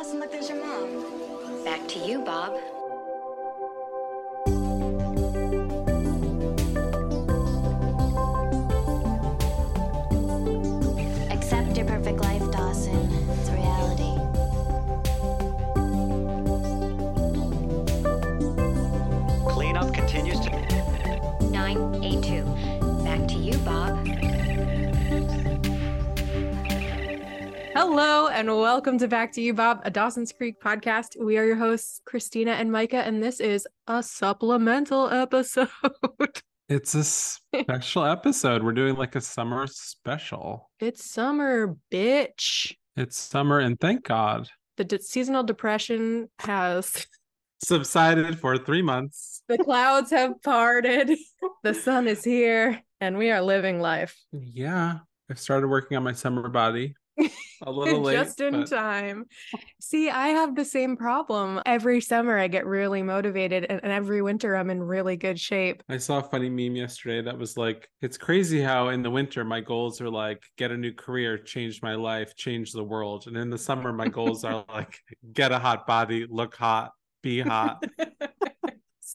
Dawson, look, there's your mom. Back to you, Bob. And welcome to Back to You, Bob, a Dawson's Creek podcast. We are your hosts, Christina and Micah, and this is a supplemental episode. It's a special episode. We're doing like a summer special. it's summer, bitch. It's summer, and thank God, The de- seasonal depression has, subsided for three months. the clouds have parted, the sun is here, and we are living life Yeah, I've started working on my summer body. A little late, just in but time. See, I have the same problem. Every summer, I get really motivated, and, and every winter, I'm in really good shape. I saw a funny meme yesterday that was like, "It's crazy how in the winter my goals are like get a new career, change my life, change the world, and in the summer my goals are like get a hot body, look hot, be hot."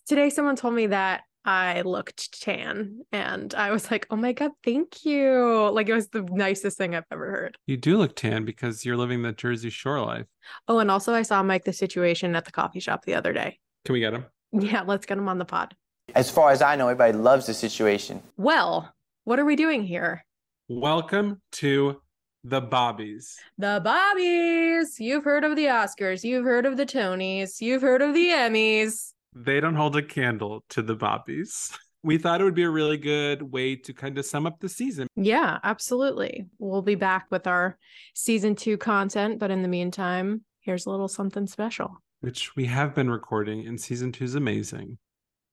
Today, someone told me that I looked tan, and I was like, oh my God, thank you. Like, it was the nicest thing I've ever heard. You do look tan because you're living the Jersey Shore life. Oh, and also, I saw Mike the situation at the coffee shop the other day. Can we get him? Yeah, let's get him on the pod. As far as I know, everybody loves the situation. Well, what are we doing here? Welcome to the Bobbies. The Bobbies. You've heard of the Oscars, you've heard of the Tonys, you've heard of the Emmys. They don't hold a candle to the Bobbies. We thought it would be a really good way to kind of sum up the season. Yeah, absolutely. We'll be back with our season two content, but in the meantime, here's a little something special. which we have been recording, and season two is amazing.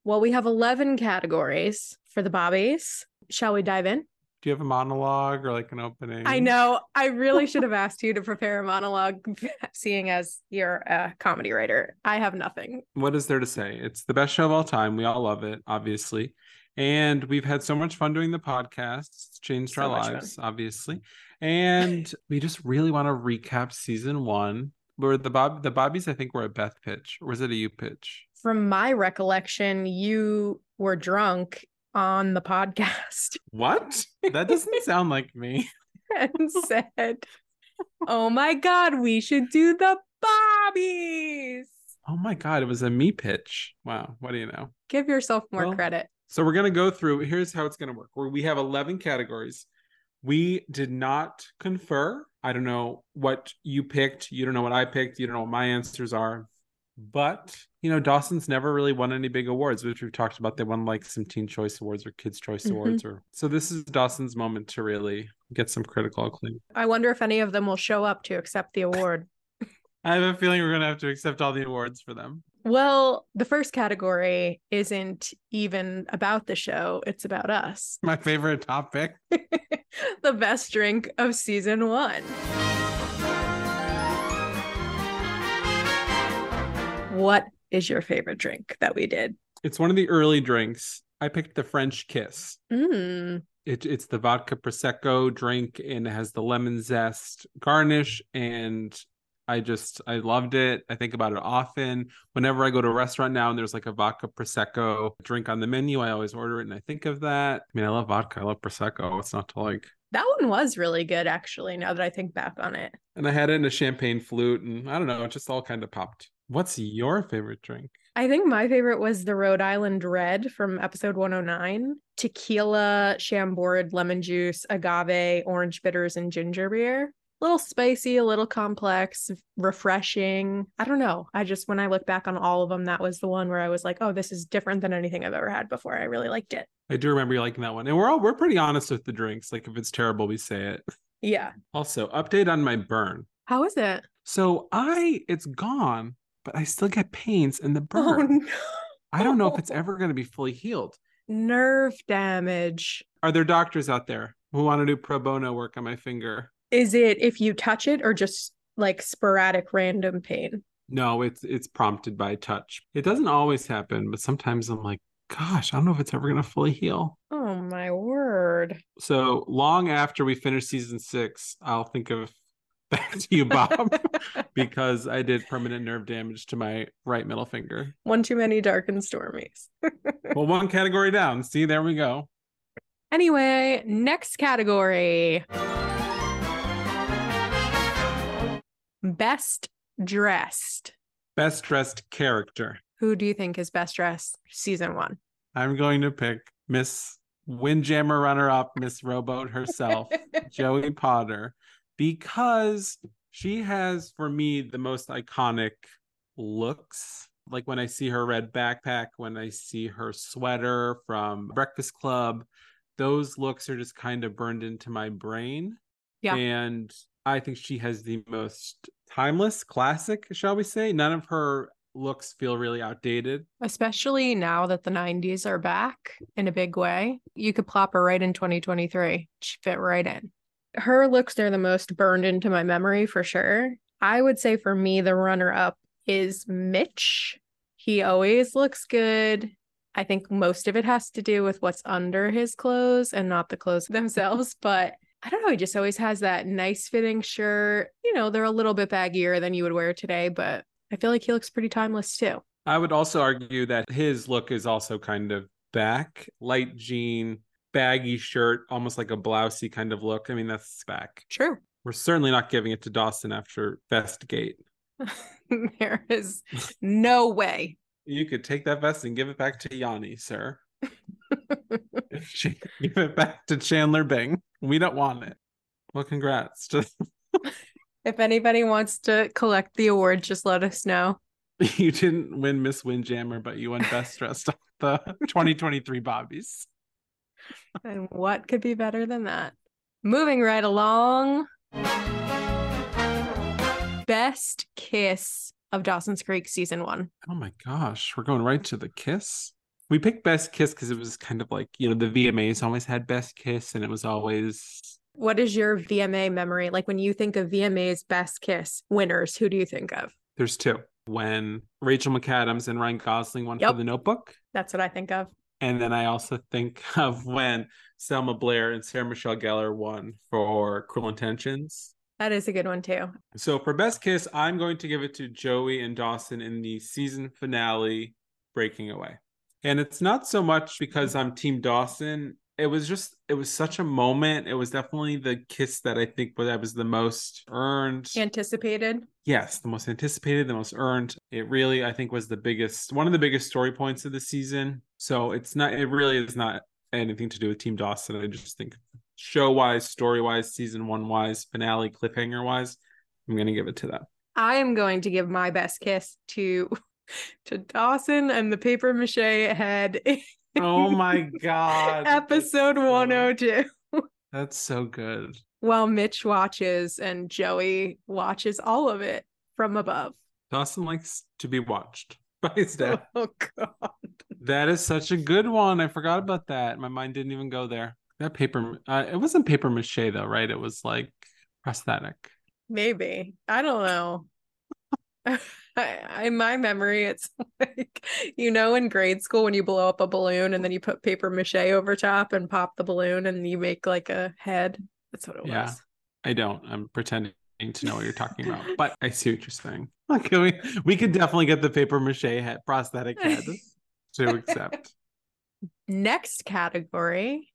Well, we have 11 categories for the Bobbies. Shall we dive in? Do you have a monologue or like an opening? I know I really should have asked you to prepare a monologue, seeing as you're a comedy writer. I have nothing. What is there to say? It's the best show of all time. We all love it, obviously. And we've had so much fun doing the podcast. It's changed So our lives, obviously. And we just really want to recap season one. Where the Bob the Bobbies, I think, were a Beth pitch. Or was it a you pitch? From my recollection, you were drunk on the podcast What? That doesn't sound like me. and said, Oh my God, we should do the Bobbies. Oh my god, it was a me pitch. Wow, what do you know? Give yourself more Well, credit. So we're gonna go through. Here's how it's gonna work. Where we have eleven categories. We did not confer. I don't know what you picked. You don't know what I picked. You don't know what my answers are. But you know, Dawson's never really won any big awards, which we've talked about. They won like some Teen Choice Awards or Kids Choice Mhm. Awards, or so this is Dawson's moment to really get some critical acclaim. I wonder if any of them will show up to accept the award. I have a feeling we're gonna have to accept all the awards for them. Well, the first category isn't even about the show, it's about us. My favorite topic. the best drink of season one. What is your favorite drink that we did? It's one of the early drinks. I picked the French Kiss. Mm, It, it's the vodka prosecco drink and it has the lemon zest garnish and I just I loved it. I think about it often. Whenever I go to a restaurant now and there's like a vodka prosecco drink on the menu, I always order it and I think of that. I mean, I love vodka. I love prosecco. It's not to like. that one was really good, actually, now that I think back on it. And I had it in a champagne flute and I don't know, it just all kind of popped. What's your favorite drink? I think my favorite was the Rhode Island Red from episode 109 tequila, chambord, lemon juice, agave, orange bitters, and ginger beer. A little spicy, a little complex, refreshing. I don't know. I just, when I look back on all of them, that was the one where I was like, oh, this is different than anything I've ever had before. I really liked it. I do remember you liking that one. And we're all we're pretty honest with the drinks. Like if it's terrible, we say it. Yeah. Also, update on my burn. How is it? So I it's gone, but I still get pains in the burn. Oh, burn. no. I don't know if it's ever going to be fully healed. Nerve damage. Are there doctors out there who want to do pro bono work on my finger? Is it if you touch it or just like sporadic random pain? No, it's it's prompted by touch. It doesn't always happen, but sometimes I'm like, gosh, I don't know if it's ever going to fully heal. Oh my word. So long after we finish season six, I'll think of back to you, Bob, because I did permanent nerve damage to my right middle finger. One too many dark and stormies. Well, one category down. See, there we go. Anyway, next category Best dressed. Best dressed character. Who do you think is best dressed season one? I'm going to pick Miss Windjammer runner up, Miss Rowboat herself, Joey Potter, because she has, for me, the most iconic looks. Like when I see her red backpack, when I see her sweater from Breakfast Club, those looks are just kind of burned into my brain. Yeah. And I think she has the most timeless, classic, shall we say. None of her looks feel really outdated. Especially now that the 90s are back in a big way. You could plop her right in 2023. She fit right in. Her looks are the most burned into my memory for sure. I would say for me, the runner up is Mitch. He always looks good. I think most of it has to do with what's under his clothes and not the clothes themselves. But I don't know. He just always has that nice fitting shirt. You know, they're a little bit baggier than you would wear today, but I feel like he looks pretty timeless too. I would also argue that his look is also kind of back. Light jean, baggy shirt, almost like a blousey kind of look. I mean, that's back. True. We're certainly not giving it to Dawson after Vest Gate. there is no way. You could take that vest and give it back to Yanni, sir. give it back to Chandler Bing. We don't want it. Well, congrats. If anybody wants to collect the award, just let us know. you didn't win Miss Windjammer, but you won Best Dressed on the 2023 Bobbies. And what could be better than that? Moving right along. Best kiss of Dawson's Creek season one. Oh my gosh, we're going right to the kiss. We picked Best Kiss because it was kind of like, you know, the VMAs always had Best Kiss and it was always What is your VMA memory? Like when you think of VMA's best kiss winners, who do you think of? there's two. When Rachel McAdams and Ryan Gosling won Yep. for the notebook. That's what I think of. And then I also think of when Selma Blair and Sarah Michelle Gellar won for Cruel Intentions. That is a good one too. So for Best Kiss, I'm going to give it to Joey and Dawson in the season finale, Breaking Away. And it's not so much because I'm Team Dawson. It was just, it was such a moment. It was definitely the kiss that I think that was the most earned. Anticipated. yes, the most anticipated, the most earned. It really, I think, was the biggest, one of the biggest story points of the season. So it's not, it really is not anything to do with Team Dawson. I just think show wise, story wise, season one wise, finale, cliffhanger wise, I'm going to give it to them. I am going to give my best kiss to to Dawson and the paper mache head. Oh my God. Episode 102. That's so good. While Mitch watches and Joey watches all of it from above. Dawson likes to be watched by his dad. Oh god. That is such a good one. I forgot about that. My mind didn't even go there. That paper, uh, it wasn't paper mache though, right? It was like prosthetic. Maybe. I don't know. I, in my memory, it's like you know, in grade school when you blow up a balloon and then you put paper mache over top and pop the balloon and you make like a head. That's what it Yeah. was. I don't. I'm pretending to know what you're talking about, but I see what you're saying. Okay, we, we could definitely get the paper mache head, prosthetic head to accept. Next category.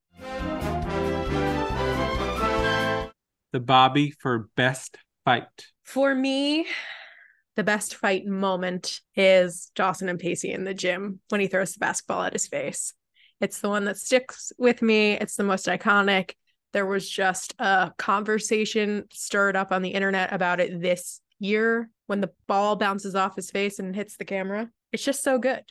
The Bobby for best fight. For me, the best fight moment is Dawson and Pacey in the gym when he throws the basketball at his face. It's the one that sticks with me. It's the most iconic. There was just a conversation stirred up on the internet about it this year when the ball bounces off his face and hits the camera. It's just so good.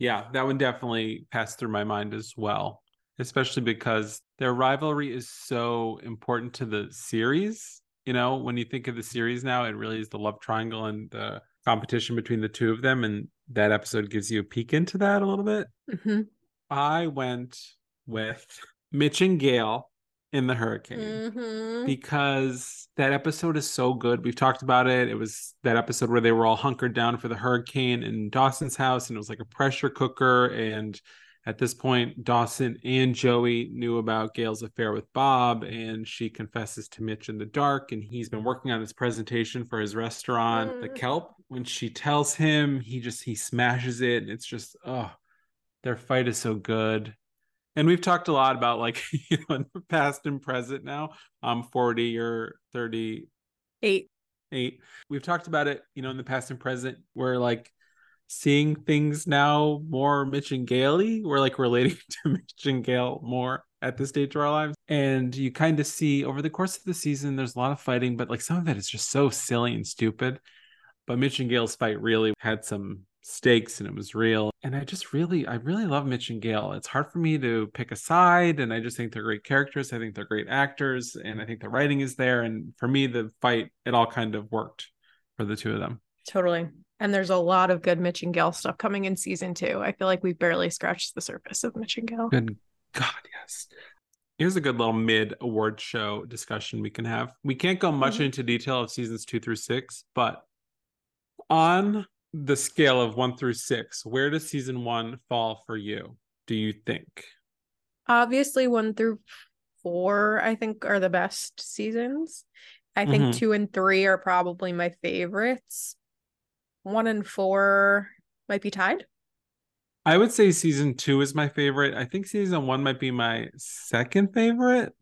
Yeah, that one definitely passed through my mind as well, especially because their rivalry is so important to the series. You know, when you think of the series now, it really is the love triangle and the competition between the two of them. And that episode gives you a peek into that a little bit. Mhm. I went with Mitch and Gail in the hurricane Mhm. because that episode is so good. We've talked about it. It was that episode where they were all hunkered down for the hurricane in Dawson's house, and it was like a pressure cooker, and At this point, Dawson and Joey knew about Gail's affair with Bob, and she confesses to Mitch in the dark. And he's been working on his presentation for his restaurant, The Mm. Kelp. When she tells him, he just he smashes it. It's just oh, their fight is so good. And we've talked a lot about like you know in the past and present now. I'm 40 or 38 Eight. we've talked about it you know in the past and present we're like seeing things now more mitch and gaily we're like relating to mitch and gail more at this stage of our lives and you kind of see over the course of the season there's a lot of fighting but like some of it is just so silly and stupid but mitch and gail's fight really had some stakes and it was real and i just really i really love mitch and gail it's hard for me to pick a side and i just think they're great characters i think they're great actors and i think the writing is there and for me the fight it all kind of worked for the two of them Totally. And there's a lot of good Mitch and Gail stuff coming in season two. I feel like we barely scratched the surface of Mitch and Gail. good god yes here's a good little mid award show discussion we can have we can't go much Mhm. into detail of seasons two through six but on the scale of one through six where does season one fall for you do you think Obviously, one through four, I think, are the best seasons. I think Mhm. two and three are probably my favorites. One and four might be tied. I would say season two is my favorite. I think season one might be my second favorite.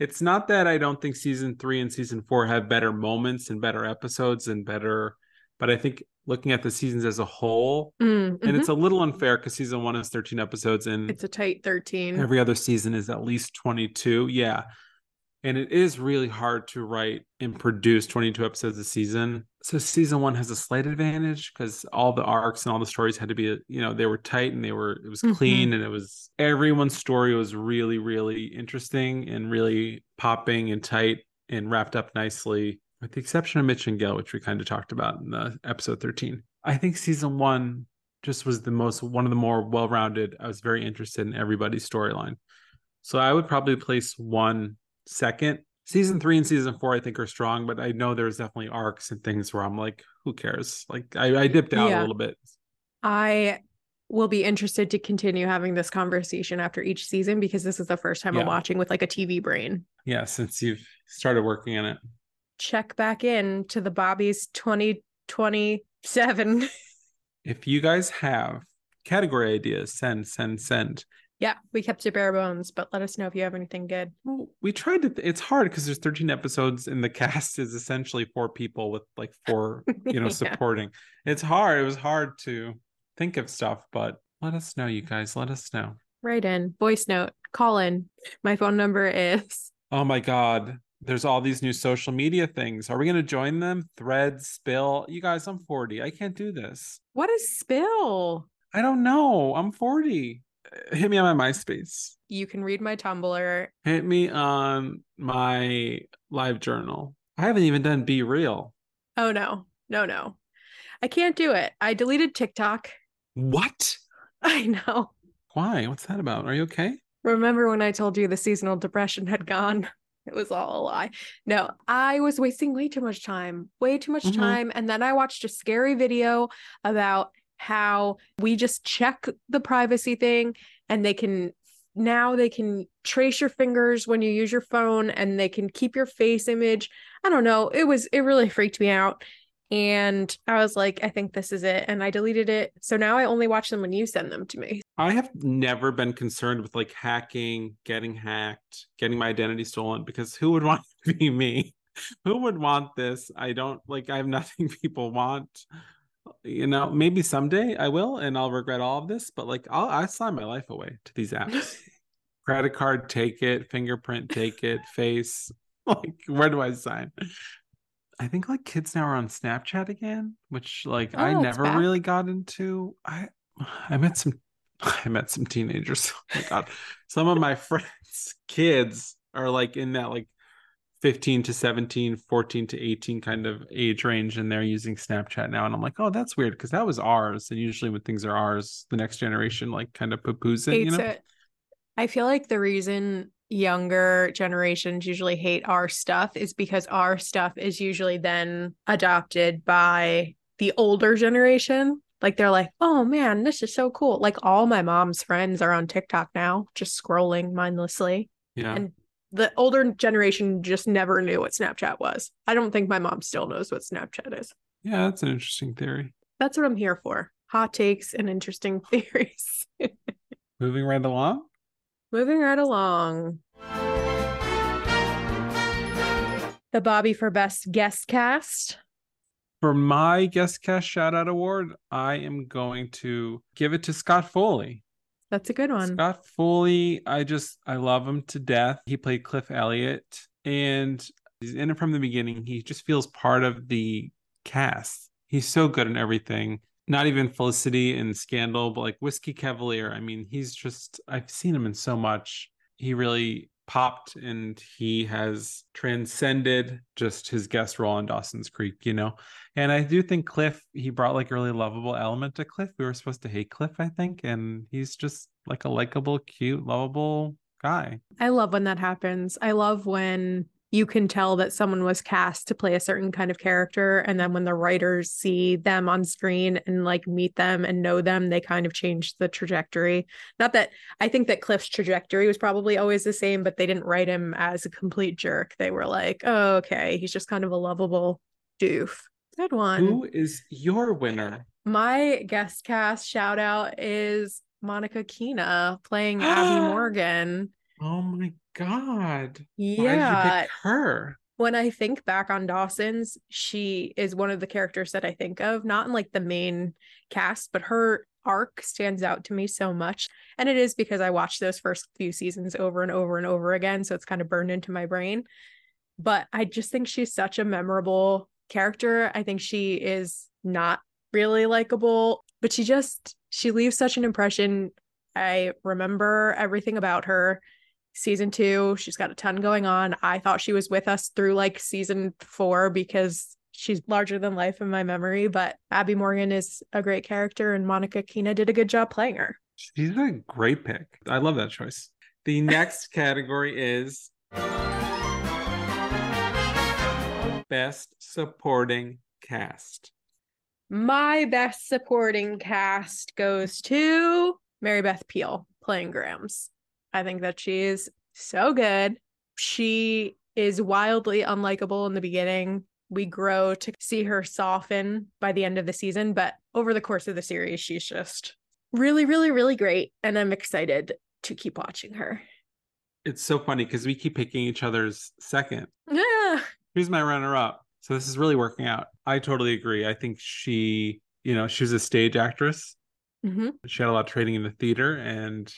It's not that I don't think season three and season four have better moments and better episodes and better, but I think looking at the seasons as a whole, Mm, and it's mhm. a little unfair because season one is 13 episodes and it's a tight 13. every other season is at least 22. Yeah. And it is really hard to write and produce 22 episodes a season. So season one has a slight advantage because all the arcs and all the stories had to be, you know, they were tight and they were, it was clean and it was, everyone's story was really, really interesting and really popping and tight and wrapped up nicely, with the exception of Mitch and Gail, which we kind of talked about in the episode 13. I think season one just was the most, one of the more well rounded. I was very interested in everybody's storyline. So I would probably place one second. Season three and season four, I think, are strong, but I know there's definitely arcs and things where I'm like, who cares? Like I, I dipped out Yeah. a little bit. I will be interested to continue having this conversation after each season because this is the first time I'm watching with like a TV brain. Yeah, since you've started working in it. Check back in to the Bobby's 2027. If you guys have category ideas, send, send, send. yeah, we kept it bare bones, but let us know if you have anything good. Well, we tried to. It's hard because there's 13 episodes, and the cast is essentially four people with like four, you know, Yeah. supporting. It's hard. It was hard to think of stuff, but let us know, you guys. Let us know. Write in, voice note, call in. My phone number is Oh my God. There's all these new social media things. Are we going to join them? Threads, Spill. You guys, I'm 40. I can't do this. what is spill? I don't know. I'm 40. Uh, Hit me on my MySpace. You can read my Tumblr. Hit me on my live journal. I haven't even done Be Real. Oh no, no, no. I can't do it. I deleted TikTok. What? I know. Why? What's that about? Are you okay? Remember when I told you the seasonal depression had gone? It was all a lie. No, I was wasting way too much time, way too much Mhm. time. And then I watched a scary video about how we just check the privacy thing and they can now they can trace your fingers when you use your phone and they can keep your face image. I don't know. It was, it really freaked me out. And I was like, I think this is it. And I deleted it. So now I only watch them when you send them to me. I have never been concerned with like hacking, getting hacked, getting my identity stolen because who would want to be me? Who would want this? I don't like I have nothing people want. You know, maybe someday I will and I'll regret all of this, but like I'll I sign my life away to these apps. Credit card, take it, fingerprint, take it, face. Like, where do I sign? I think like kids now are on Snapchat again, which like I Oh, it's never really got into. I I met some I met some teenagers. Oh my god. Some of my friends' kids are like in that like 15 to 17, 14 to 18 kind of age range and they're using Snapchat now and I'm like, "Oh, that's weird because that was ours." And usually when things are ours, the next generation like kind of poo-poos it, you know? it. I feel like the reason younger generations usually hate our stuff is because our stuff is usually then adopted by the older generation. Like they're like, oh man, this is so cool. Like all my mom's friends are on TikTok now, just scrolling mindlessly. Yeah. And the older generation just never knew what Snapchat was. I don't think my mom still knows what Snapchat is. yeah, that's an interesting theory. That's what I'm here for. Hot takes and interesting theories. Moving right along. Moving right along. The Bobby for Best Guest Cast. For my guest cast shout out award, I am going to give it to Scott Foley. That's a good one. Scott Foley, I just I love him to death. He played Cliff Elliott and he's in it from the beginning. He just feels part of the cast. He's so good in everything. Not even Felicity and Scandal, but like Whiskey Cavalier. I mean, he's just I've seen him in so much. He really popped and he has transcended just his guest role in Dawson's Creek, you know. And I do think Cliff, he brought like a really lovable element to Cliff. We were supposed to hate Cliff, I think, and he's just like a likable, cute, lovable guy. I love when that happens. I love when you can tell that someone was cast to play a certain kind of character. And then when the writers see them on screen and like meet them and know them, they kind of change the trajectory. Not that I think that Cliff's trajectory was probably always the same, but they didn't write him as a complete jerk. They were like, oh, okay, he's just kind of a lovable doof. Good one. Who is your winner? My guest cast shout out is Monica Keena playing Abby Morgan. Oh my god. Why did you Yeah. pick her? When I think back on Dawson's, she is one of the characters that I think of, not in like the main cast, but her arc stands out to me so much. And it is because I watched those first few seasons over and over and over again. So it's kind of burned into my brain. But I just think she's such a memorable character. I think she is not really likable, but she just she leaves such an impression. I remember everything about her. Season two, she's got a ton going on. I thought she was with us through like season four because she's larger than life in my memory. But Abby Morgan is a great character, and Monica Keena did a good job playing her. She's a great pick. I love that choice. The next category is Best Supporting Cast. My best supporting cast goes to Mary Beth Peil playing Grams. I think that she is so good. She is wildly unlikable in the beginning. We grow to see her soften by the end of the season, but over the course of the series, she's just really, really, really great. And I'm excited to keep watching her. It's so funny because we keep picking each other's second. Yeah. Who's my runner up? So this is really working out. I totally agree. I think she, you know, she was a stage actress. hmm She had a lot of training in the theater and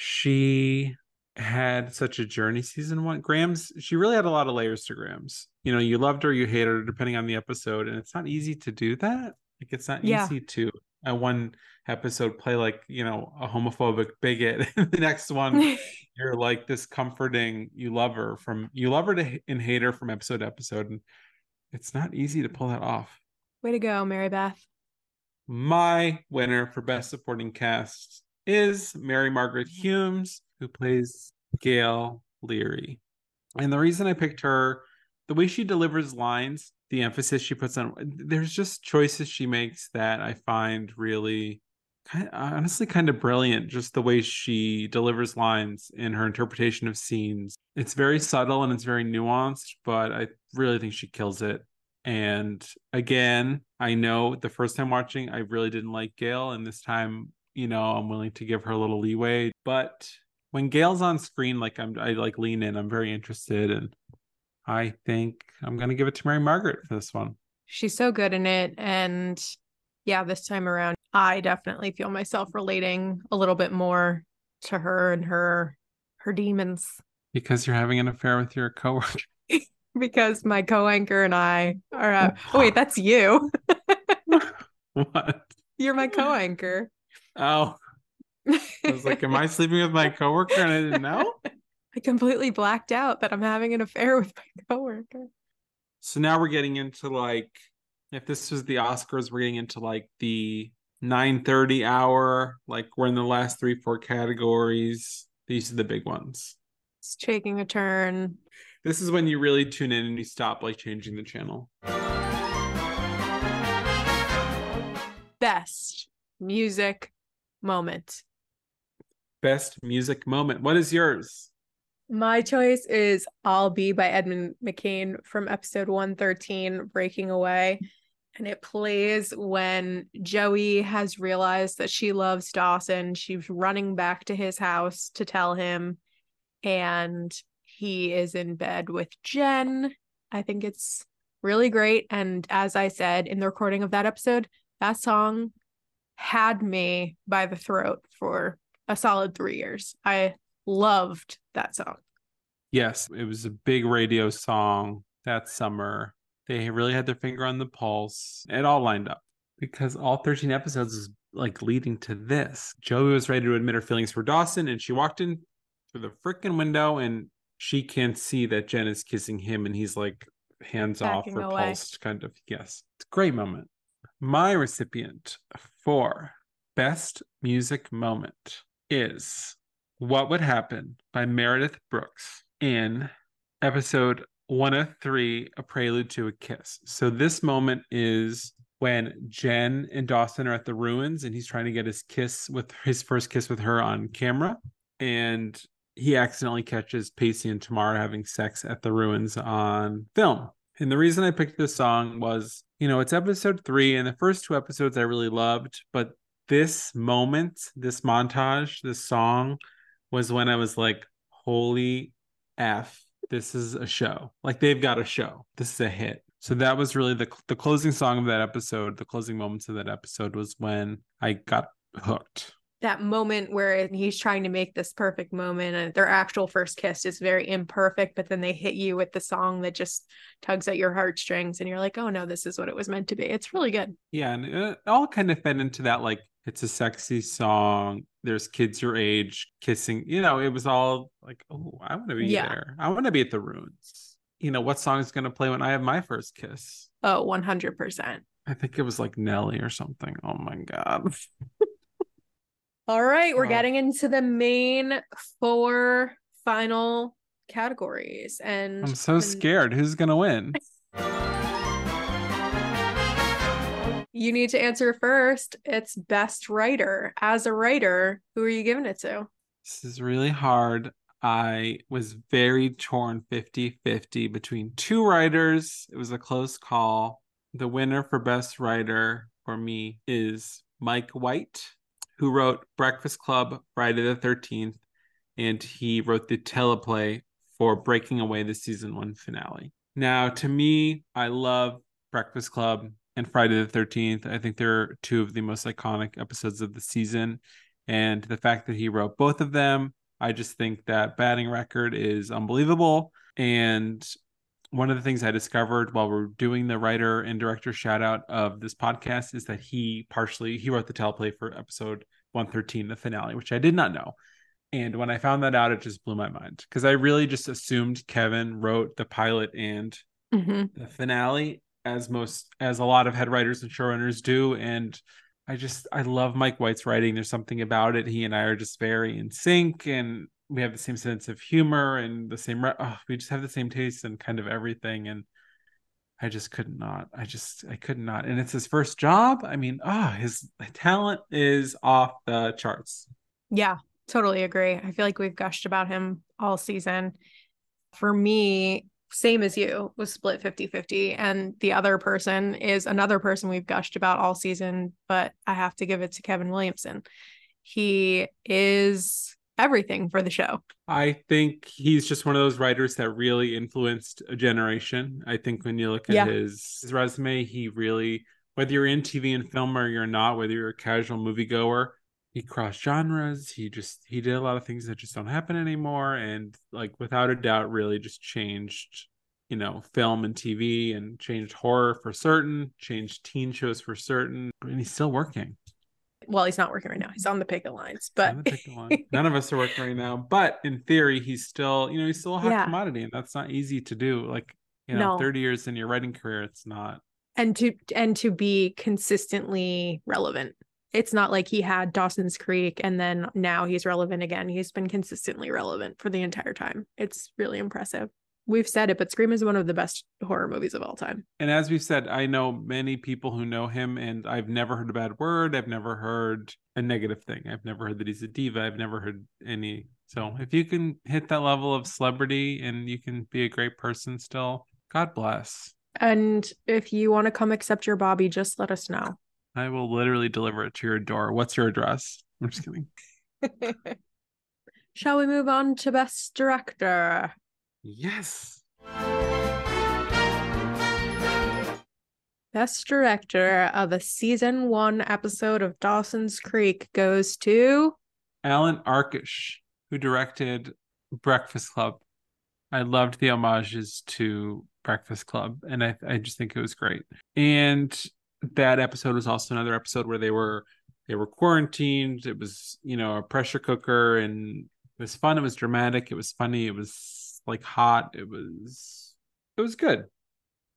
she had such a journey season one. Grams, she really had a lot of layers to Grams. You know, you loved her, you hated her, depending on the episode. And it's not easy to do that. Like it's not Yeah. easy to at one episode play like, you know, a homophobic bigot. the next one you're like this comforting you love her from you love her to and hate her from episode to episode. And it's not easy to pull that off. Way to go, Mary Beth. My winner for best supporting cast is Mary Margaret mm-hmm. Humes, who plays Gail Leery. And the reason I picked her, the way she delivers lines, the emphasis she puts on, there's just choices she makes that I find really, kind honestly, kind of brilliant. Just the way she delivers lines in her interpretation of scenes. It's very subtle and it's very nuanced, but I really think she kills it. And again, I know the first time watching, I really didn't like Gail, and this time, you know, I'm willing to give her a little leeway. But when Gail's on screen, like I'm, I like lean in. I'm very interested, and I think I'm gonna give it to Mary Margaret for this one. She's so good in it. And yeah, this time around, I definitely feel myself relating a little bit more to her and her her demons Because you're having an affair with your coworker. because my co-anchor and I are uh, oh wait, that's you. what? You're my co-anchor. Oh, I was like, am I sleeping with my coworker and I didn't know? I completely blacked out that I'm having an affair with my coworker. So now we're getting into like if this was the Oscars, we're getting into like the 9:30 hour, like we're in the last three, four categories. These are the big ones. It's taking a turn. This is when you really tune in and you stop like changing the channel. Best music moment. Best music moment. What is yours? My choice is I'll Be by Edwin McCain from episode 113, Breaking Away. And it plays when Joey has realized that she loves Dawson. She's running back to his house to tell him, and he is in bed with Jen. I think it's really great. And as I said in the recording of that episode, that song had me by the throat for a solid three years. I loved that song. Yes, it was a big radio song that summer. They really had their finger on the pulse. It all lined up because all 13 episodes is like leading to this. Joey was ready to admit her feelings for Dawson, and she walked in through the freaking window and she can't see that Jen is kissing him, and he's like hands Backing off, away. repulsed, kind of. Yes, it's a great moment. My recipient for best music moment is What Would Happen by Meredith Brooks in episode 103, A Prelude to a Kiss. So this moment is when Jen and Dawson are at the ruins and he's trying to get his kiss with his first kiss with her on camera. And he accidentally catches Pacey and Tamara having sex at the ruins on film. And the reason I picked this song was, you know, it's episode three, and the first two episodes I really loved, but this moment, this montage, this song was when I was like, holy F, this is a show. Like they've got a show. This is a hit. So that was really the the closing song of that episode. The closing moments of that episode was when I got hooked. That moment where he's trying to make this perfect moment and their actual first kiss is very imperfect, but then they hit you with the song that just tugs at your heartstrings and you're like, oh no, this is what it was meant to be. It's really good. Yeah, and it all kind of fed into that like it's a sexy song. There's kids your age kissing. You know, it was all like, oh, I want to be Yeah. there. I want to be at the ruins. You know, what song is going to play when I have my first kiss? Oh, 100%. I think it was like Nelly or something. Oh my god. All right, we're getting into the main four final categories. And I'm so scared. Who's going to win? You need to answer first. It's best writer. As a writer, who are you giving it to? This is really hard. I was very torn 50 50 between two writers. It was a close call. The winner for Best Writer for me is Mike White, who wrote Breakfast Club Friday the 13th, and he wrote the teleplay for Breaking Away the season one finale. Now, to me, I love Breakfast Club and Friday the 13th. I think they're two of the most iconic episodes of the season. And the fact that he wrote both of them, I just think that batting record is unbelievable. And one of the things I discovered while we're doing the writer and director shout out of this podcast is that he partially he wrote the teleplay for episode 113, the finale, which I did not know. And when I found that out, it just blew my mind because I really just assumed Kevin wrote the pilot and mm-hmm. the finale as most as a lot of head writers and showrunners do. And i just i love mike white's writing. There's something about it. He and i are just very in sync. And we have the same sense of humor and the same oh, we just have the same taste and kind of everything and i just could not i just i could not and it's his first job i mean ah his talent is off the charts Yeah, totally agree. I feel like we've gushed about him all season. For me, same as you, was split 50 50. And the other person is another person we've gushed about all season, but I have to give it to Kevin Williamson. He is everything for the show. I think he's just one of those writers that really influenced a generation. I think when you look at Yeah. his, his resume, he really, whether you're in TV and film or you're not, whether you're a casual moviegoer, he crossed genres. He just he did a lot of things that just don't happen anymore, and like without a doubt, really just changed, you know, film and TV, and changed horror for certain, changed teen shows for certain, and he's still working. Well, he's not working right now. He's on the picket lines, but gonna pick the one. None of us are working right now, but in theory, he's still, you know, he's still a hot Yeah. commodity, and that's not easy to do. Like, you know, No. 30 years in your writing career, it's not. and to and to be consistently relevant. It's not like he had Dawson's Creek and then now he's relevant again. He's been consistently relevant for the entire time. It's really impressive. We've said it, but Scream is one of the best horror movies of all time. And as we've said, I know many people who know him, and I've never heard a bad word. I've never heard a negative thing. I've never heard that he's a diva. I've never heard any. So if you can hit that level of celebrity and you can be a great person still, God bless. And if you want to come accept your Bobby, just let us know. I will literally deliver it to your door. What's your address? I'm just kidding. Shall we move on to Best Director? Yes. Best Director of a season one episode of Dawson's Creek goes to Allan Arkush, who directed Breakfast Club. I loved the homages to Breakfast Club, and I, I just think it was great. And that episode was also another episode where they were they were quarantined. It was you know a pressure cooker, and it was fun. It was dramatic. It was funny. It was like hot. It was it was good.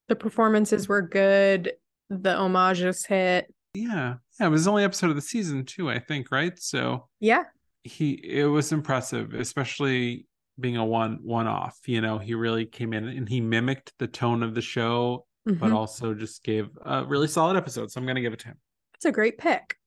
the performances were good, the homages hit. Yeah, yeah. It was the only episode of the season too. I think right. So Yeah. he it was impressive, especially being a one one off. You know, he really came in and he mimicked the tone of the show, but Mhm. also just gave a really solid episode. So I'm gonna give it to him. It's a great pick.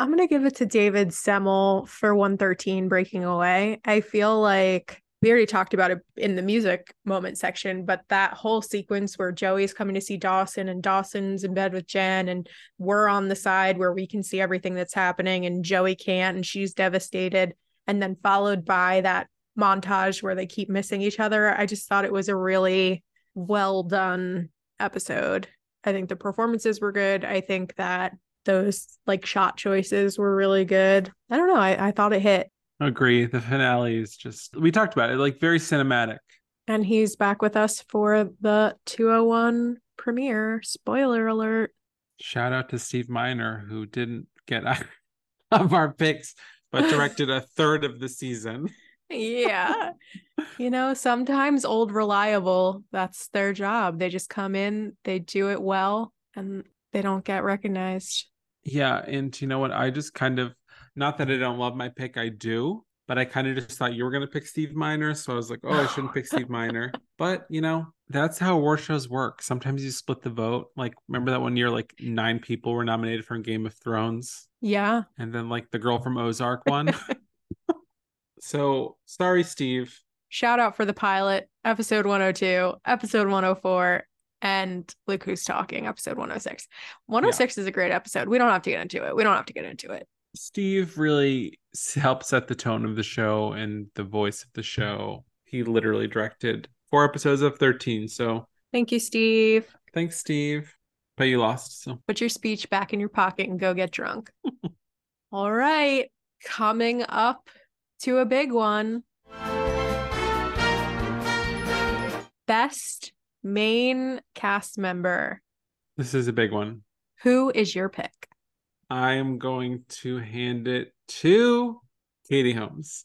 I'm going to give it to David Semel for 113 Breaking Away. I feel like we already talked about it in the music moment section, but that whole sequence where Joey's coming to see Dawson and Dawson's in bed with Jen and we're on the side where we can see everything that's happening and Joey can't and she's devastated. And then followed by that montage where they keep missing each other. I just thought it was a really well done episode. I think the performances were good. I think that those like shot choices were really good. I don't know. I, I thought it hit. Agree. The finale is just we talked about it, like very cinematic. And he's back with us for the 201 premiere. Spoiler alert. Shout out to Steve Miner who didn't get out of our picks, but directed a third of the season. Yeah. you know, sometimes old reliable, that's their job. They just come in, they do it well, and they don't get recognized. Yeah, and you know what? I just kind of not that I don't love my pick, I do, but I kind of just thought you were gonna pick Steve Miner, so I was like, oh, I shouldn't pick Steve Miner. But you know, that's how award shows work. Sometimes you split the vote. Like, remember that one year, like nine people were nominated for Game of Thrones, Yeah. and then like the girl from Ozark won. so sorry, Steve. Shout out for the pilot, episode 102, episode 104, and Look Who's Talking, episode 106. 106 is a great episode. We don't have to get into it. We don't have to get into it. Steve really helped set the tone of the show and the voice of the show. He literally directed four episodes of 13. So Thank you, Steve. thanks, Steve. But you lost. So Put your speech back in your pocket and go get drunk. All right. Coming up to a big one. Best main cast member. this is a big one. Who is your pick? I am going to hand it to Katie Holmes.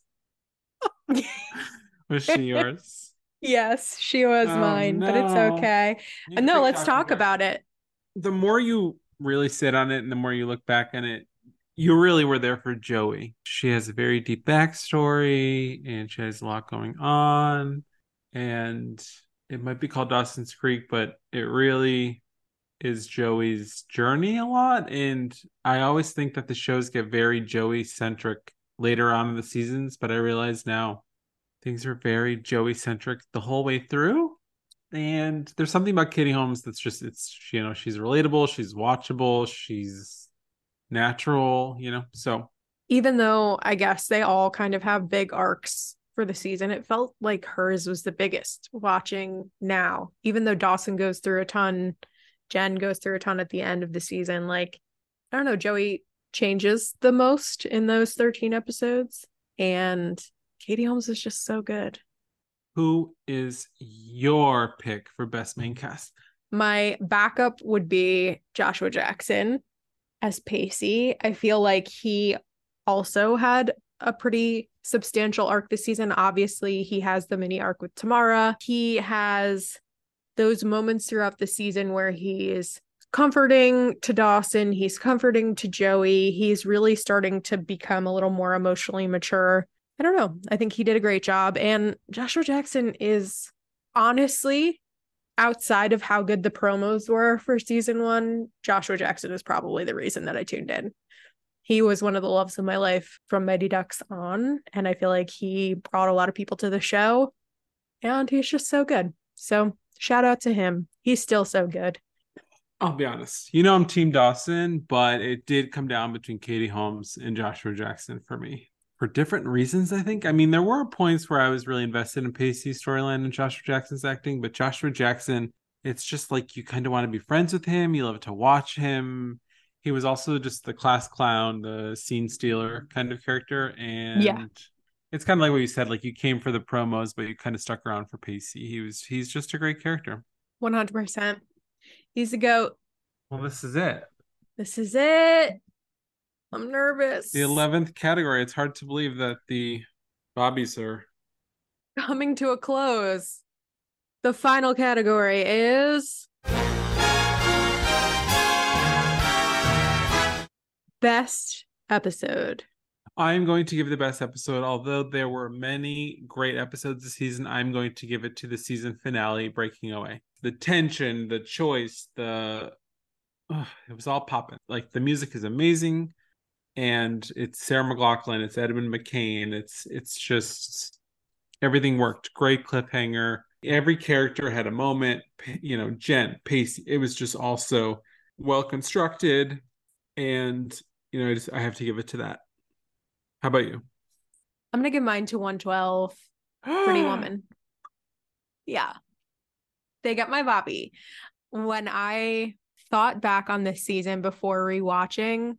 Was she yours? Yes, she was Oh, mine, but it's okay. No, let's talk about it. The more you really sit on it and the more you look back on it, you really were there for Joey. She has a very deep backstory and she has a lot going on. And it might be called Dawson's Creek, but it really is Joey's journey a lot. And I always think that the shows get very Joey centric later on in the seasons, but I realize now things are very Joey centric the whole way through. And there's something about Katie Holmes that's just it's you know, she's relatable, she's watchable, she's natural, you know. So Even though I guess they all kind of have big arcs for the season, it felt like hers was the biggest watching now. Even though Dawson goes through a ton, Jen goes through a ton at the end of the season. Like, I don't know, Joey changes the most in those 13 episodes. And Katie Holmes is just so good. who is your pick for best main cast? My backup would be Joshua Jackson as Pacey. I feel like he also had a pretty substantial arc this season. Obviously, he has the mini arc with Tamara. He has those moments throughout the season where he is comforting to Dawson, he's comforting to Joey. He's really starting to become a little more emotionally mature. I don't know. I think he did a great job. And Joshua Jackson is honestly, outside of how good the promos were for season one, Joshua Jackson is probably the reason that I tuned in. He was one of the loves of my life from Mighty Ducks on, and I feel like he brought a lot of people to the show, and he's just so good. So shout out to him. He's still so good. I'll be honest. You know, I'm Team Dawson, but it did come down between Katie Holmes and Joshua Jackson for me for different reasons. I think. I mean, there were points where I was really invested in Pacey's storyline and Joshua Jackson's acting, but Joshua Jackson, it's just like you kind of want to be friends with him. You love to watch him. He was also just the class clown, the scene stealer kind of character, and Yeah. It's kind of like what you said. Like you came for the promos, but you kind of stuck around for Pacey. He was he's just a great character. 100%. He's a goat. Well, this is it. This is it. I'm nervous. The 11th category. It's hard to believe that the Bobbies are Coming to a close. The final category is best episode. I'm going to give the best episode, although there were many great episodes this season. I'm going to give it to the season finale, Breaking Away. The tension, the choice, the it was all popping. Like the music is amazing, and it's Sarah McLachlan, it's Edwin McCain, it's it's just everything worked. Great cliffhanger. Every character had a moment. You know, Jen, Pacey. It was just also well constructed, and you know, I just I have to give it to that. How about you? I'm going to give mine to 112 Pretty Woman. Yeah. They got my Bobby. When I thought back on this season before rewatching,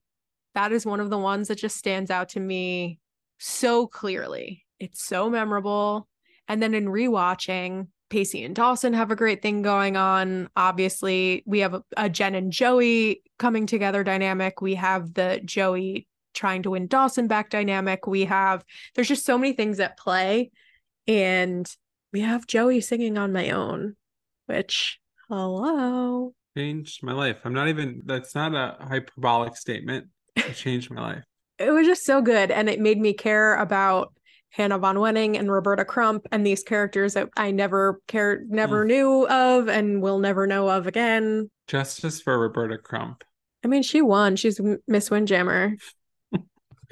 that is one of the ones that just stands out to me so clearly. It's so memorable. And then in rewatching, Pacey and Dawson have a great thing going on. Obviously, we have a, a Jen and Joey coming together dynamic. We have the Joey trying to win Dawson back dynamic. We have, there's just so many things at play. And we have Joey singing on my own, which, hello. Changed my life. I'm not even. That's not a hyperbolic statement. It changed my life. It was just so good. And it made me care about Hannah Von Wenning and Roberta Crump and these characters that I never cared, never Mm. knew of and will never know of again. Justice for Roberta Crump. I mean, she won. She's Miss Windjammer.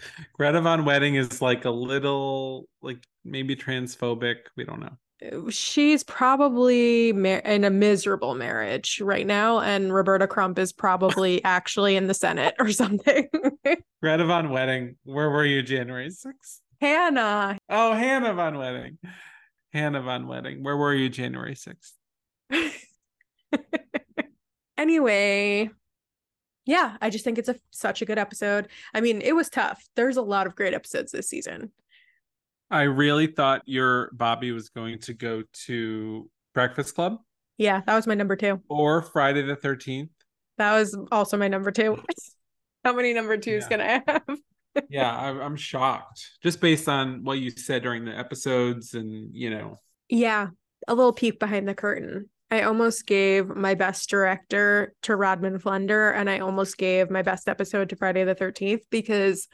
Greta Von Wedding is like a little, like maybe transphobic. We don't know. She's probably mar- in a miserable marriage right now, and Roberta Crump is probably actually in the Senate or something. Greta Von Wedding. Where were you January 6th? Hannah. Oh, Hannah Von Wedding. Hannah Von Wedding. Where were you January 6th? anyway, yeah, I just think it's a such a good episode. I mean, it was tough. There's a lot of great episodes this season. I really thought your Bobby was going to go to Breakfast Club Yeah, that was my number two. or Friday the 13th. That was also my number two. How many number twos Yeah. can I have? yeah, I'm, I'm shocked just based on what you said during the episodes, and you know, Yeah, a little peek behind the curtain. I almost gave my best director to Rodman Flender, and I almost gave my best episode to Friday the 13th because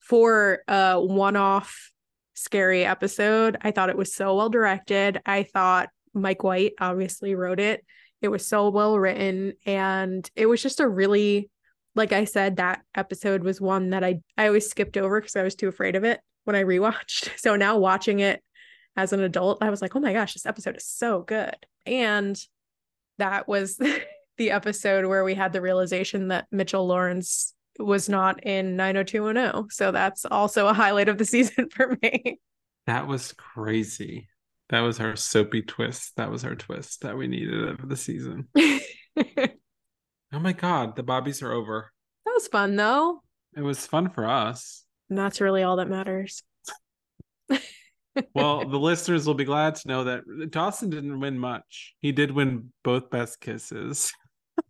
for a one off scary episode, I thought it was so well directed. I thought Mike White obviously wrote it. It was so well written, and it was just a really, like I said, that episode was one that I, I always skipped over because I was too afraid of it when I rewatched. So now watching it as an adult, I was like, oh my gosh, this episode is so good. And that was the episode where we had the realization that Mitchell Lawrence was not in 90210. So that's also a highlight of the season for me. that was crazy. That was our soapy twist. That was our twist that we needed of the season. Oh my god, the Bobbies are over. That was fun though. It was fun for us. And that's really all that matters. Well, the listeners will be glad to know that Dawson didn't win much. He did win both best kisses.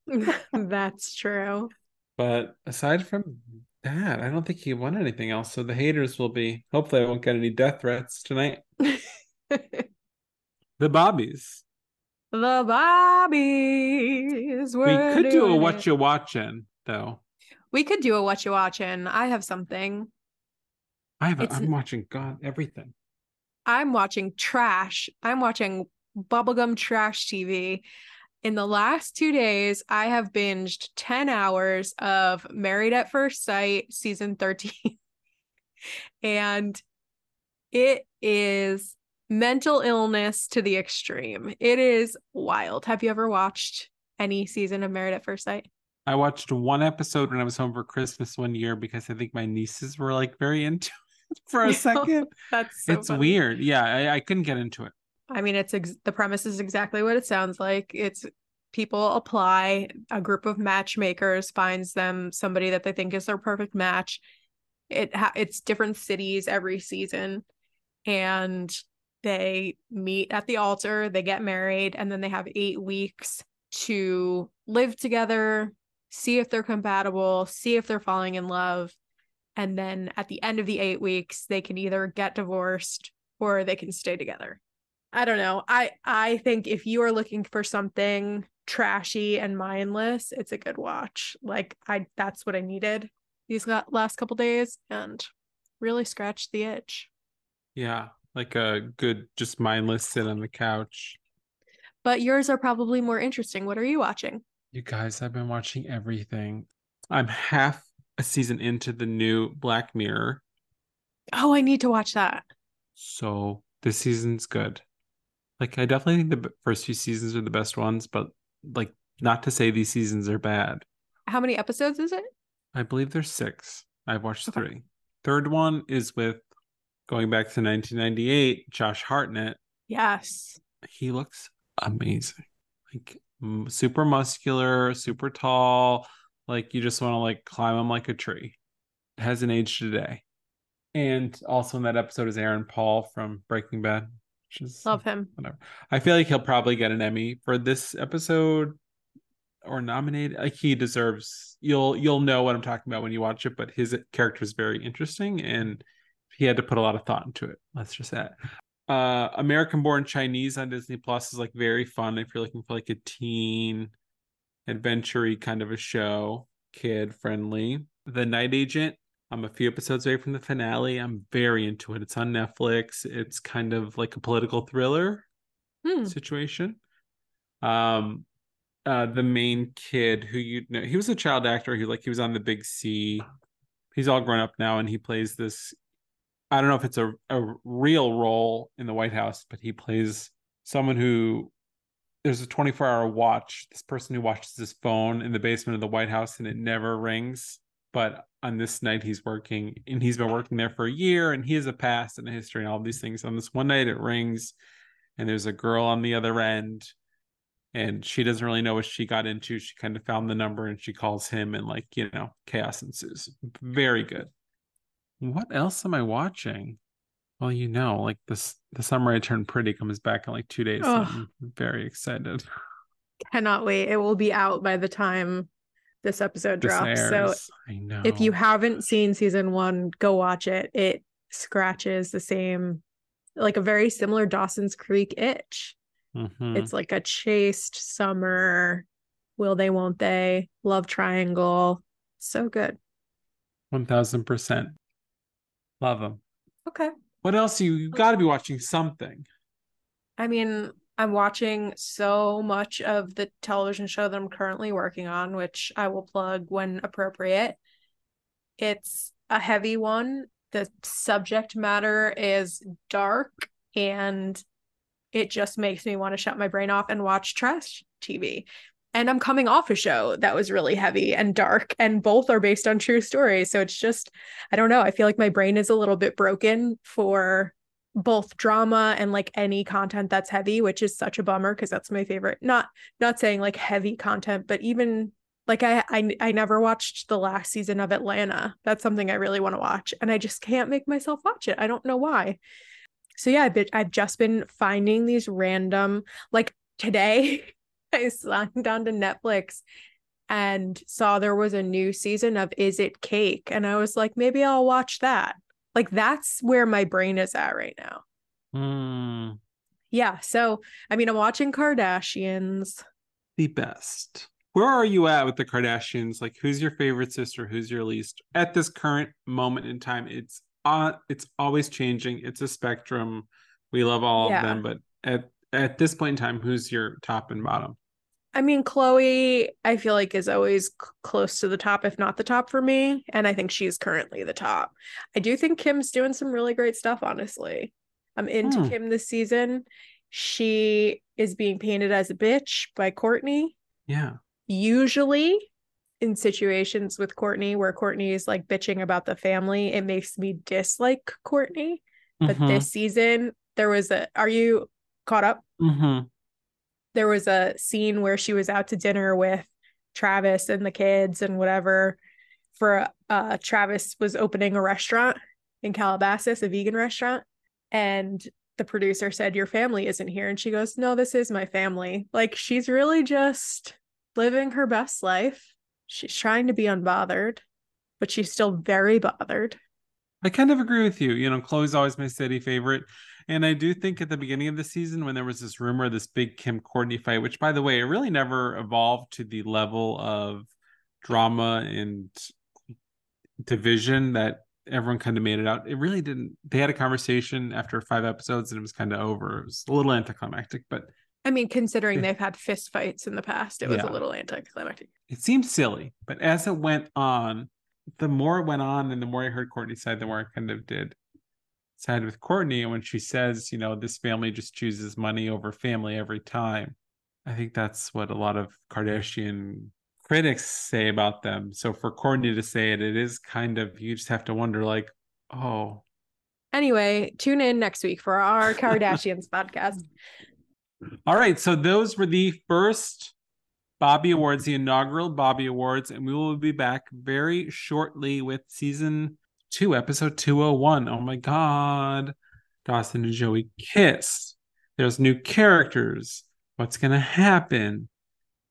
that's true. But aside from that, I don't think he won anything else. So the haters will be hopefully I won't get any death threats tonight. the Bobbies. The Bobbies. We could do a what you watching though. We could do a what you watching. I have something. I have a, I'm watching God everything. I'm watching trash. I'm watching bubblegum trash TV. In the last two days, I have binged 10 hours of Married at First Sight season 13. and it is mental illness to the extreme. It is wild. Have you ever watched any season of Married at First Sight? I watched one episode when I was home for Christmas one year because I think my nieces were like very into for a second. That's so it's funny. weird. Yeah, I, I couldn't get into it. I mean, it's ex- the premise is exactly what it sounds like. It's people apply, a group of matchmakers finds them somebody that they think is their perfect match. It ha- it's different cities every season, and they meet at the altar. They get married, and then they have eight weeks to live together, see if they're compatible, see if they're falling in love, and then at the end of the eight weeks, they can either get divorced or they can stay together. I don't know. I I think if you are looking for something trashy and mindless, it's a good watch. Like I that's what I needed these last couple days and really scratched the itch. Yeah, like a good, just mindless sit on the couch. But yours are probably more interesting. What are you watching? You guys, I've been watching everything. I'm half a season into the new Black Mirror. Oh, I need to watch that. So this season's good. Like I definitely think the first few seasons are the best ones, but like not to say these seasons are bad. How many episodes is it? I believe there's six. I've watched Okay. three. Third one is with going back to 1998, Josh Hartnett. Yes. He looks amazing. Like super muscular, super tall. Like you just want to like climb them like a tree. Hasn't aged today. And also in that episode is Aaron Paul from Breaking Bad. Is Love him. whatever. I feel like he'll probably get an Emmy for this episode or nominated. Like he deserves. You'll you'll know what I'm talking about when you watch it. But his character is very interesting, and he had to put a lot of thought into it. Let's just say. Uh, American Born Chinese on Disney Plus is like very fun if you're looking for like a teen adventure kind of a show, kid friendly. The Night Agent. I'm a few episodes away from the finale. I'm very into it. It's on Netflix. It's kind of like a political thriller Hmm. situation. Um, uh, the main kid who you know, he was a child actor. He like he was on the Big C. He's all grown up now, and he plays this. I don't know if it's a a real role in the White House, but he plays someone who there's a 24 hour watch. This person who watches his phone in the basement of the White House, and it never rings. But on this night, he's working, and he's been working there for a year, and he has a past and a history and all these things. On this one night, it rings, and there's a girl on the other end and she doesn't really know what she got into she kind of found the number and she calls him and like you know chaos ensues very good what else am i watching well you know like this the summer i turned pretty comes back in like two days so i'm very excited Cannot wait. It will be out by the time this episode this drops. So airs. i know if you haven't seen season one, go watch it. It scratches the same, like a very similar Dawson's Creek itch. Mhm. It's like a chaste summer, will they, won't they, love triangle. So good. 1000% love them Okay. What else you, you got to be watching something I mean, I'm watching so much of the television show that I'm currently working on, which I will plug when appropriate. It's a heavy one. The subject matter is dark and it just makes me want to shut my brain off and watch trash TV. And I'm coming off a show that was really heavy and dark, and both are based on true stories. So it's just, I don't know. I feel like my brain is a little bit broken for both drama and like any content that's heavy which is such a bummer because that's my favorite not not saying like heavy content but even like I, I i never watched the last season of atlanta that's something i really want to watch and i just can't make myself watch it i don't know why so yeah i've, I've just been finding these random like today i signed on to netflix and saw there was a new season of is it cake and i was like maybe i'll watch that like that's where my brain is at right now. Hmm, Yeah. So, I mean, I'm watching Kardashians. the best where are you at with the kardashians like who's your favorite sister who's your least at this current moment in time it's uh it's always changing it's a spectrum we love all Yeah. of them but at at this point in time, who's your top and bottom? I mean, Khloé, I feel like is always c- close to the top, if not the top for me. And I think she's currently the top. I do think Kim's doing some really great stuff, honestly. I'm into Hmm. Kim this season. She is being painted as a bitch by Kourtney. Yeah. Usually, in situations with Kourtney where Kourtney is like bitching about the family, it makes me dislike Kourtney. But Mhm. this season, there was a. Are you caught up? Mhm. There was a scene where she was out to dinner with Travis and the kids and whatever for uh Travis was opening a restaurant in Calabasas, a vegan restaurant, and the producer said your family isn't here and she goes, "No, this is my family." Like she's really just living her best life. She's trying to be unbothered, but she's still very bothered. I kind of agree with you. You know, Khloé's always my steady favorite. And I do think at the beginning of the season, when there was this rumor, this big Kim Kourtney fight, which by the way, it really never evolved to the level of drama and division that everyone kind of made it out. It really didn't. They had a conversation after five episodes and it was kind of over. It was a little anticlimactic, but I mean, considering they've had fist fights in the past, it was Yeah. a little anticlimactic. it seemed silly. But as it went on, the more it went on and the more I heard Kourtney's side, the more I kind of did side with Kourtney. And when she says, you know, this family just chooses money over family every time, I think that's what a lot of Kardashian critics say about them. So for Kourtney to say it, it is kind of, you just have to wonder, like, oh, Anyway, tune in next week for our Kardashians podcast. All right, so those were the first Bobby Awards, the inaugural Bobby Awards, and we will be back very shortly with season two, episode 201. Oh my god. Dawson and Joey kiss. There's new characters. What's gonna happen?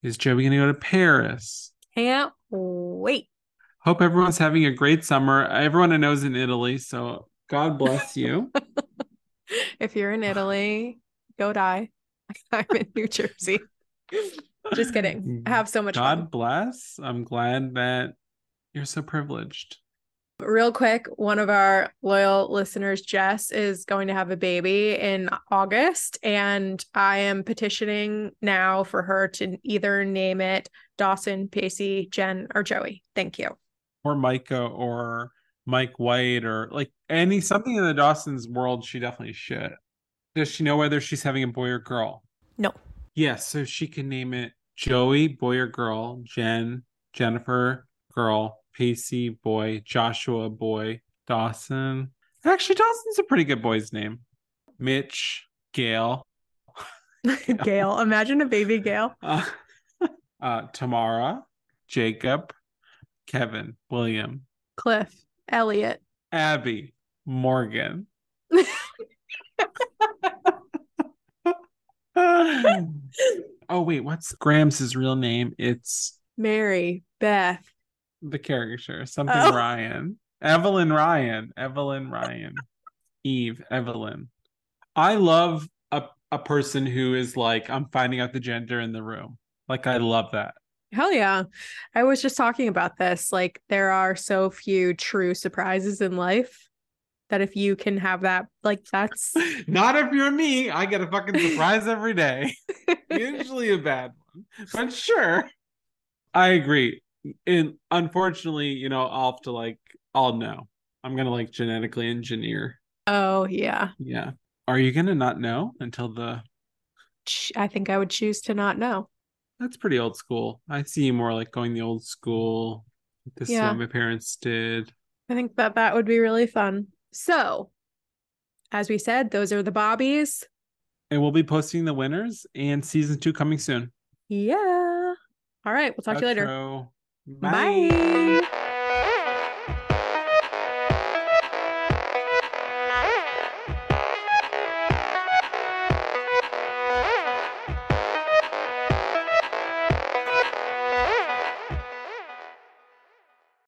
Is Joey gonna go to Paris? Can't wait. Hope everyone's having a great summer. Everyone I know is in Italy, so God bless you. If you're in Italy, go die. I'm in New Jersey. Just kidding. I have so much God fun. bless. I'm glad that you're so privileged. Real quick, one of our loyal listeners, Jess, is going to have a baby in August, and I am petitioning now for her to either name it Dawson, Pacey, Jen, or Joey. Thank you. or Micah or Mike White or like any something in the Dawson's world, she definitely should. Does she know whether she's having a boy or girl? No. Yes, so she can name it Joey, boy or girl, Jen, Jennifer, girl, Pacey, boy, Joshua, boy, Dawson. Actually, Dawson's a pretty good boy's name. Mitch, Gail, Gail. Imagine a baby Gail. uh, uh, Tamara, Jacob, Kevin, William, Cliff, Elliot. Abby, Morgan. oh wait, what's Grams' real name? It's Mary, Beth. the caricature, something Oh. Ryan. Evelyn Ryan. Evelyn Ryan. Eve, Evelyn. I love a, a person who is like, I'm finding out the gender in the room. Like I love that. Hell yeah. I was just talking about this. Like, there are so few true surprises in life that if you can have that, like, that's Not if you're me. I get a fucking surprise every day. Usually a bad one. But sure. I agree. And unfortunately, you know, I'll have to like I'll know. I'm gonna like genetically engineer. oh, yeah. Yeah. Are you gonna not know until the I think I would choose to not know. that's pretty old school. I see you more like going the old school. This is what my parents did. I think that that would be really fun. So, as we said, those are the Bobbies. And we'll be posting the winners and season two coming soon. Yeah. All right. We'll talk to you later. Outro. Bye.